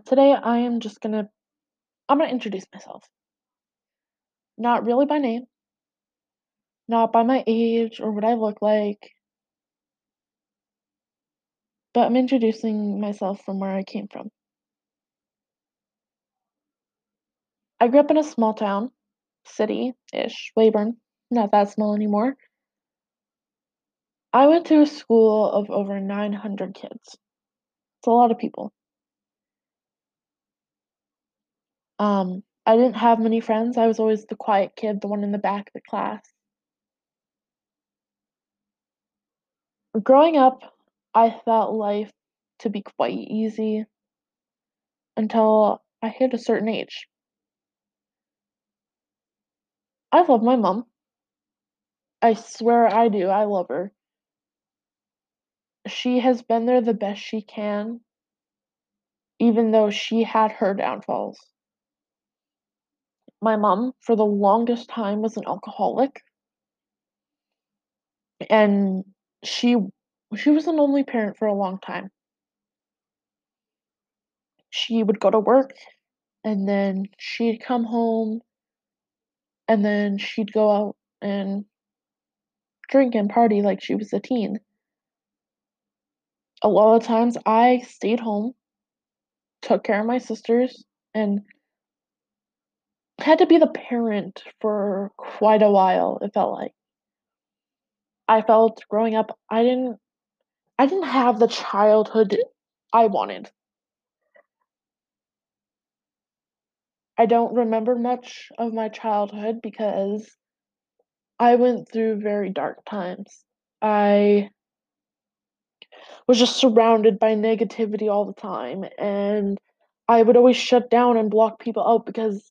Today I am just gonna I'm gonna introduce myself. Not really by name, not by my age or what I look like, but I'm introducing myself from where I came from. I grew up in a small town, city-ish, Weyburn, not that small anymore. I went to a school of over 900 kids. It's a lot of people. Um, I didn't have many friends. I was always the quiet kid, the one in the back of the class. Growing up, I felt life to be quite easy until I hit a certain age. I love my mom. I swear I do. I love her. She has been there the best she can, even though she had her downfalls. My mom, for the longest time, was an alcoholic. And she she was an only parent for a long time. She would go to work and then she'd come home and then she'd go out and drink and party like she was a teen. A lot of times I stayed home, took care of my sisters, and had to be the parent for quite a while, it felt like. I felt growing up I didn't I didn't have the childhood I wanted. I don't remember much of my childhood because I went through very dark times. I was just surrounded by negativity all the time, and I would always shut down and block people out because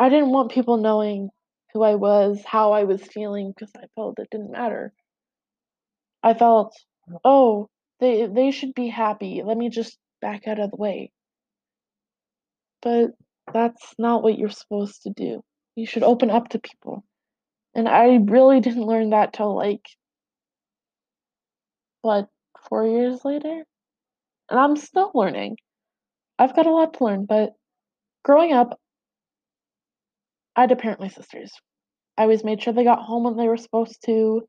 I didn't want people knowing who I was, how I was feeling, because I felt it didn't matter. I felt, "Oh, they they should be happy. Let me just back out of the way." But that's not what you're supposed to do. You should open up to people. And I really didn't learn that till like what, 4 years later? And I'm still learning. I've got a lot to learn, but growing up I had to parent my sisters. I always made sure they got home when they were supposed to.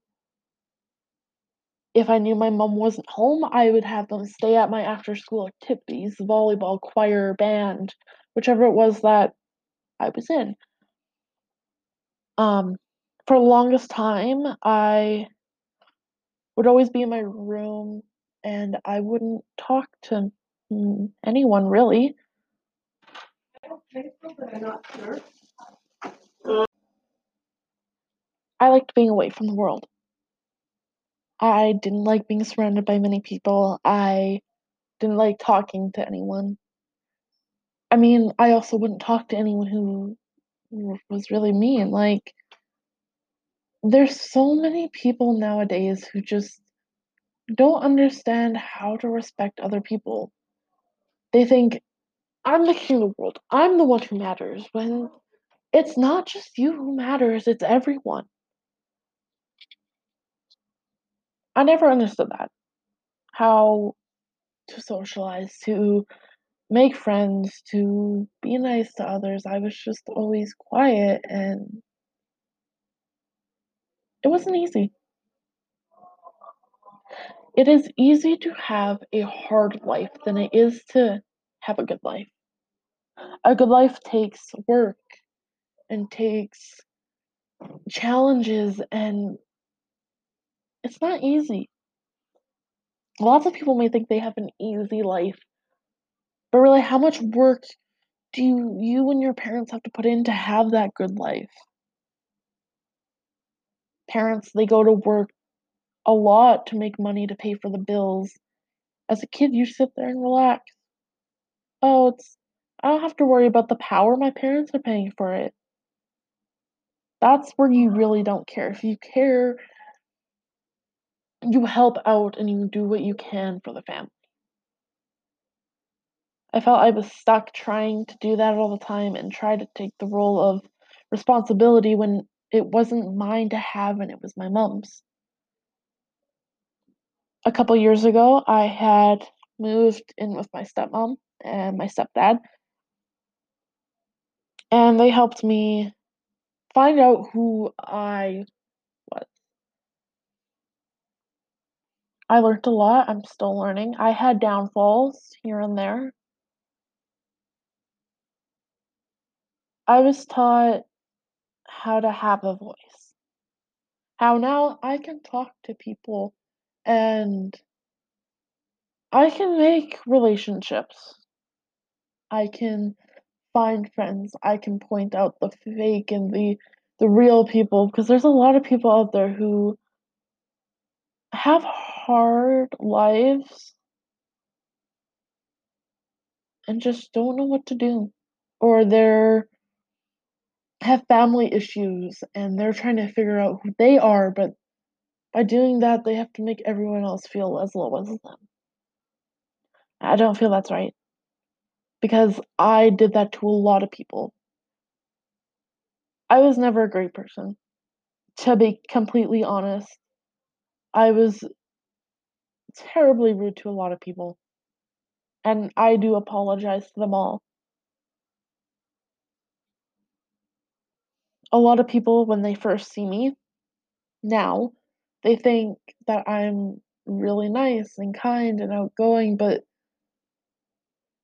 If I knew my mom wasn't home, I would have them stay at my after school activities, volleyball, choir, band, whichever it was that I was in. Um, for the longest time, I would always be in my room and I wouldn't talk to anyone really. I don't think so, but I'm not sure. I liked being away from the world. I didn't like being surrounded by many people. I didn't like talking to anyone. I mean, I also wouldn't talk to anyone who was really mean. Like, there's so many people nowadays who just don't understand how to respect other people. They think, I'm the king of the world, I'm the one who matters, when it's not just you who matters, it's everyone. I never understood that. How to socialize, to make friends, to be nice to others. I was just always quiet and it wasn't easy. It is easy to have a hard life than it is to have a good life. A good life takes work and takes challenges and it's not easy. Lots of people may think they have an easy life, but really, how much work do you, and your parents have to put in to have that good life? Parents, they go to work a lot to make money to pay for the bills. As a kid, you sit there and relax. Oh, it's I don't have to worry about the power, my parents are paying for it. That's where you really don't care. If you care, you help out and you do what you can for the family. I felt I was stuck trying to do that all the time and try to take the role of responsibility when it wasn't mine to have and it was my mom's. A couple years ago, I had moved in with my stepmom and my stepdad. And they helped me find out who I I learned a lot. I'm still learning. I had downfalls here and there. I was taught how to have a voice. How now I can talk to people and I can make relationships. I can find friends. I can point out the fake and the the real people because there's a lot of people out there who have hard lives and just don't know what to do. Or they're have family issues and they're trying to figure out who they are but by doing that they have to make everyone else feel as low as them. I don't feel that's right. Because i did that to a lot of people. I was never a great person. To be completely honest i was terribly rude to a lot of people and i do apologize to them all a lot of people when they first see me now they think that i'm really nice and kind and outgoing but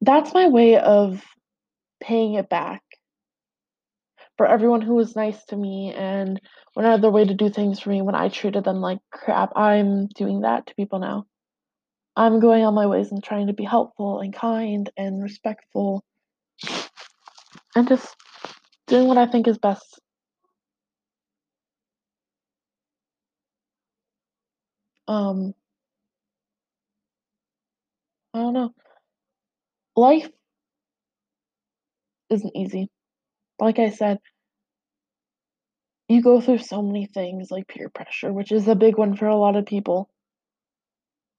that's my way of paying it back for everyone who was nice to me and went out of their way to do things for me when I treated them like crap. I'm doing that to people now. I'm going on my ways and trying to be helpful and kind and respectful and just doing what I think is best. Um, I don't know. Life isn't easy. Like I said, you go through so many things like peer pressure, which is a big one for a lot of people.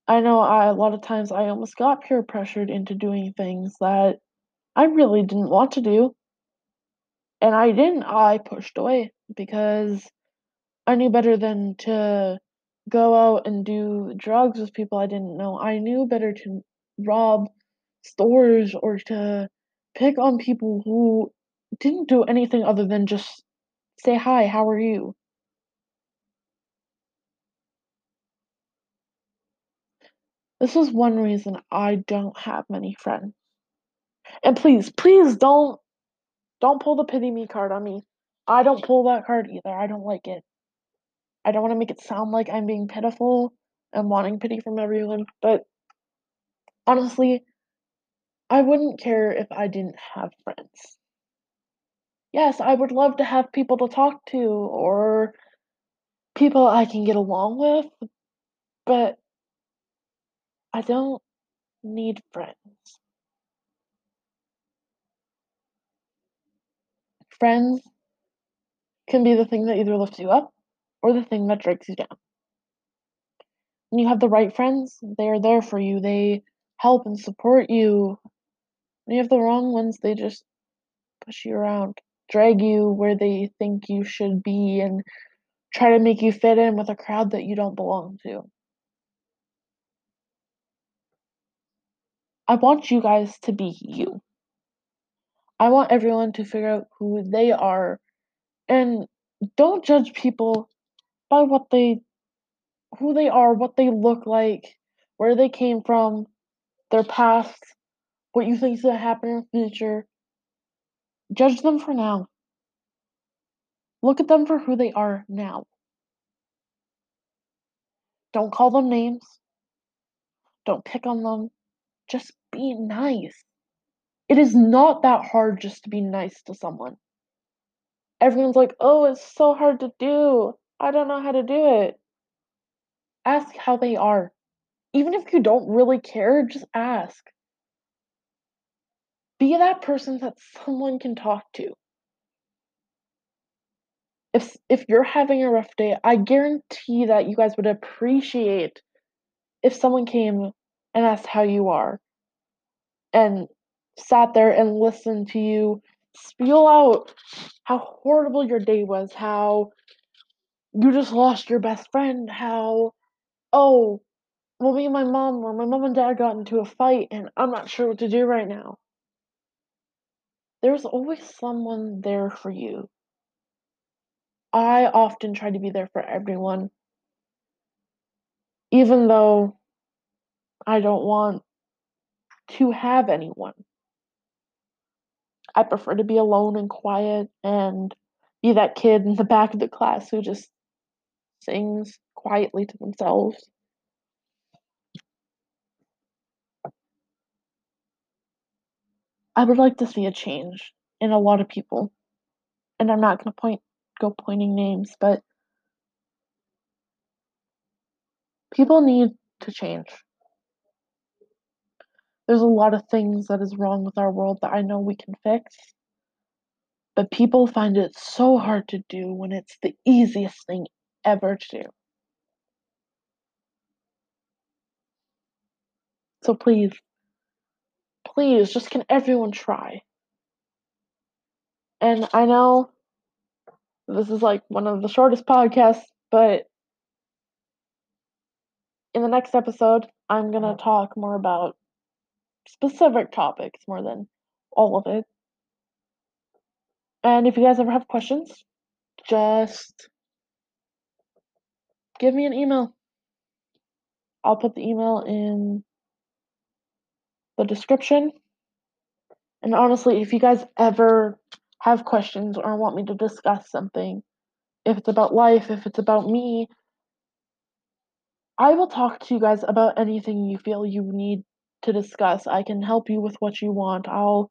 I know I, a lot of times I almost got peer pressured into doing things that I really didn't want to do. And I didn't, I pushed away because I knew better than to go out and do drugs with people I didn't know. I knew better to rob stores or to pick on people who didn't do anything other than just say hi, how are you? This is one reason I don't have many friends. And please, please don't don't pull the pity me card on me. I don't pull that card either. I don't like it. I don't want to make it sound like I'm being pitiful and wanting pity from everyone, but honestly, I wouldn't care if I didn't have friends. Yes, I would love to have people to talk to or people I can get along with, but I don't need friends. Friends can be the thing that either lifts you up or the thing that drags you down. When you have the right friends, they are there for you. They help and support you. When you have the wrong ones, they just push you around, drag you where they think you should be, and try to make you fit in with a crowd that you don't belong to. I want you guys to be you. I want everyone to figure out who they are and don't judge people by what they who they are, what they look like, where they came from, their past, what you think is going to happen in the future. Judge them for now. Look at them for who they are now. Don't call them names. Don't pick on them. Just be nice. It is not that hard just to be nice to someone. Everyone's like, oh, it's so hard to do. I don't know how to do it. Ask how they are. Even if you don't really care, just ask. Be that person that someone can talk to. If if you're having a rough day, I guarantee that you guys would appreciate if someone came and asked how you are and sat there and listened to you spiel out how horrible your day was, how you just lost your best friend, how oh, well, me and my mom or my mom and dad got into a fight and I'm not sure what to do right now. There's always someone there for you. I often try to be there for everyone. Even though I don't want to have anyone. I prefer to be alone and quiet and be that kid in the back of the class who just sings quietly to themselves. I would like to see a change in a lot of people. And I'm not going to point go pointing names, but people need to change. There's a lot of things that is wrong with our world that I know we can fix. But people find it so hard to do when it's the easiest thing ever to do. So please, please, just can everyone try? And I know this is like one of the shortest podcasts, but in the next episode, I'm going to talk more about specific topics more than all of it. And if you guys ever have questions, just give me an email. I'll put the email in the description. And honestly, if you guys ever have questions or want me to discuss something, if it's about life, if it's about me, I will talk to you guys about anything you feel you need to discuss. I can help you with what you want. I'll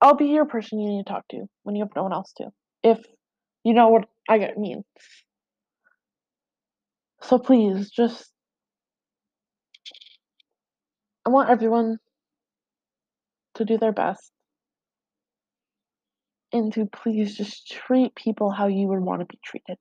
I'll be your person you need to talk to when you have no one else to. If you know what I mean. So please, just I want everyone to do their best and to please just treat people how you would want to be treated.